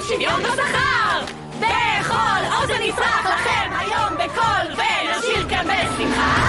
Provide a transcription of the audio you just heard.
לבלות שוויון בשכר! בכל אוזן נצרח לכם היום בקול ונשאיר כאן בשמחה!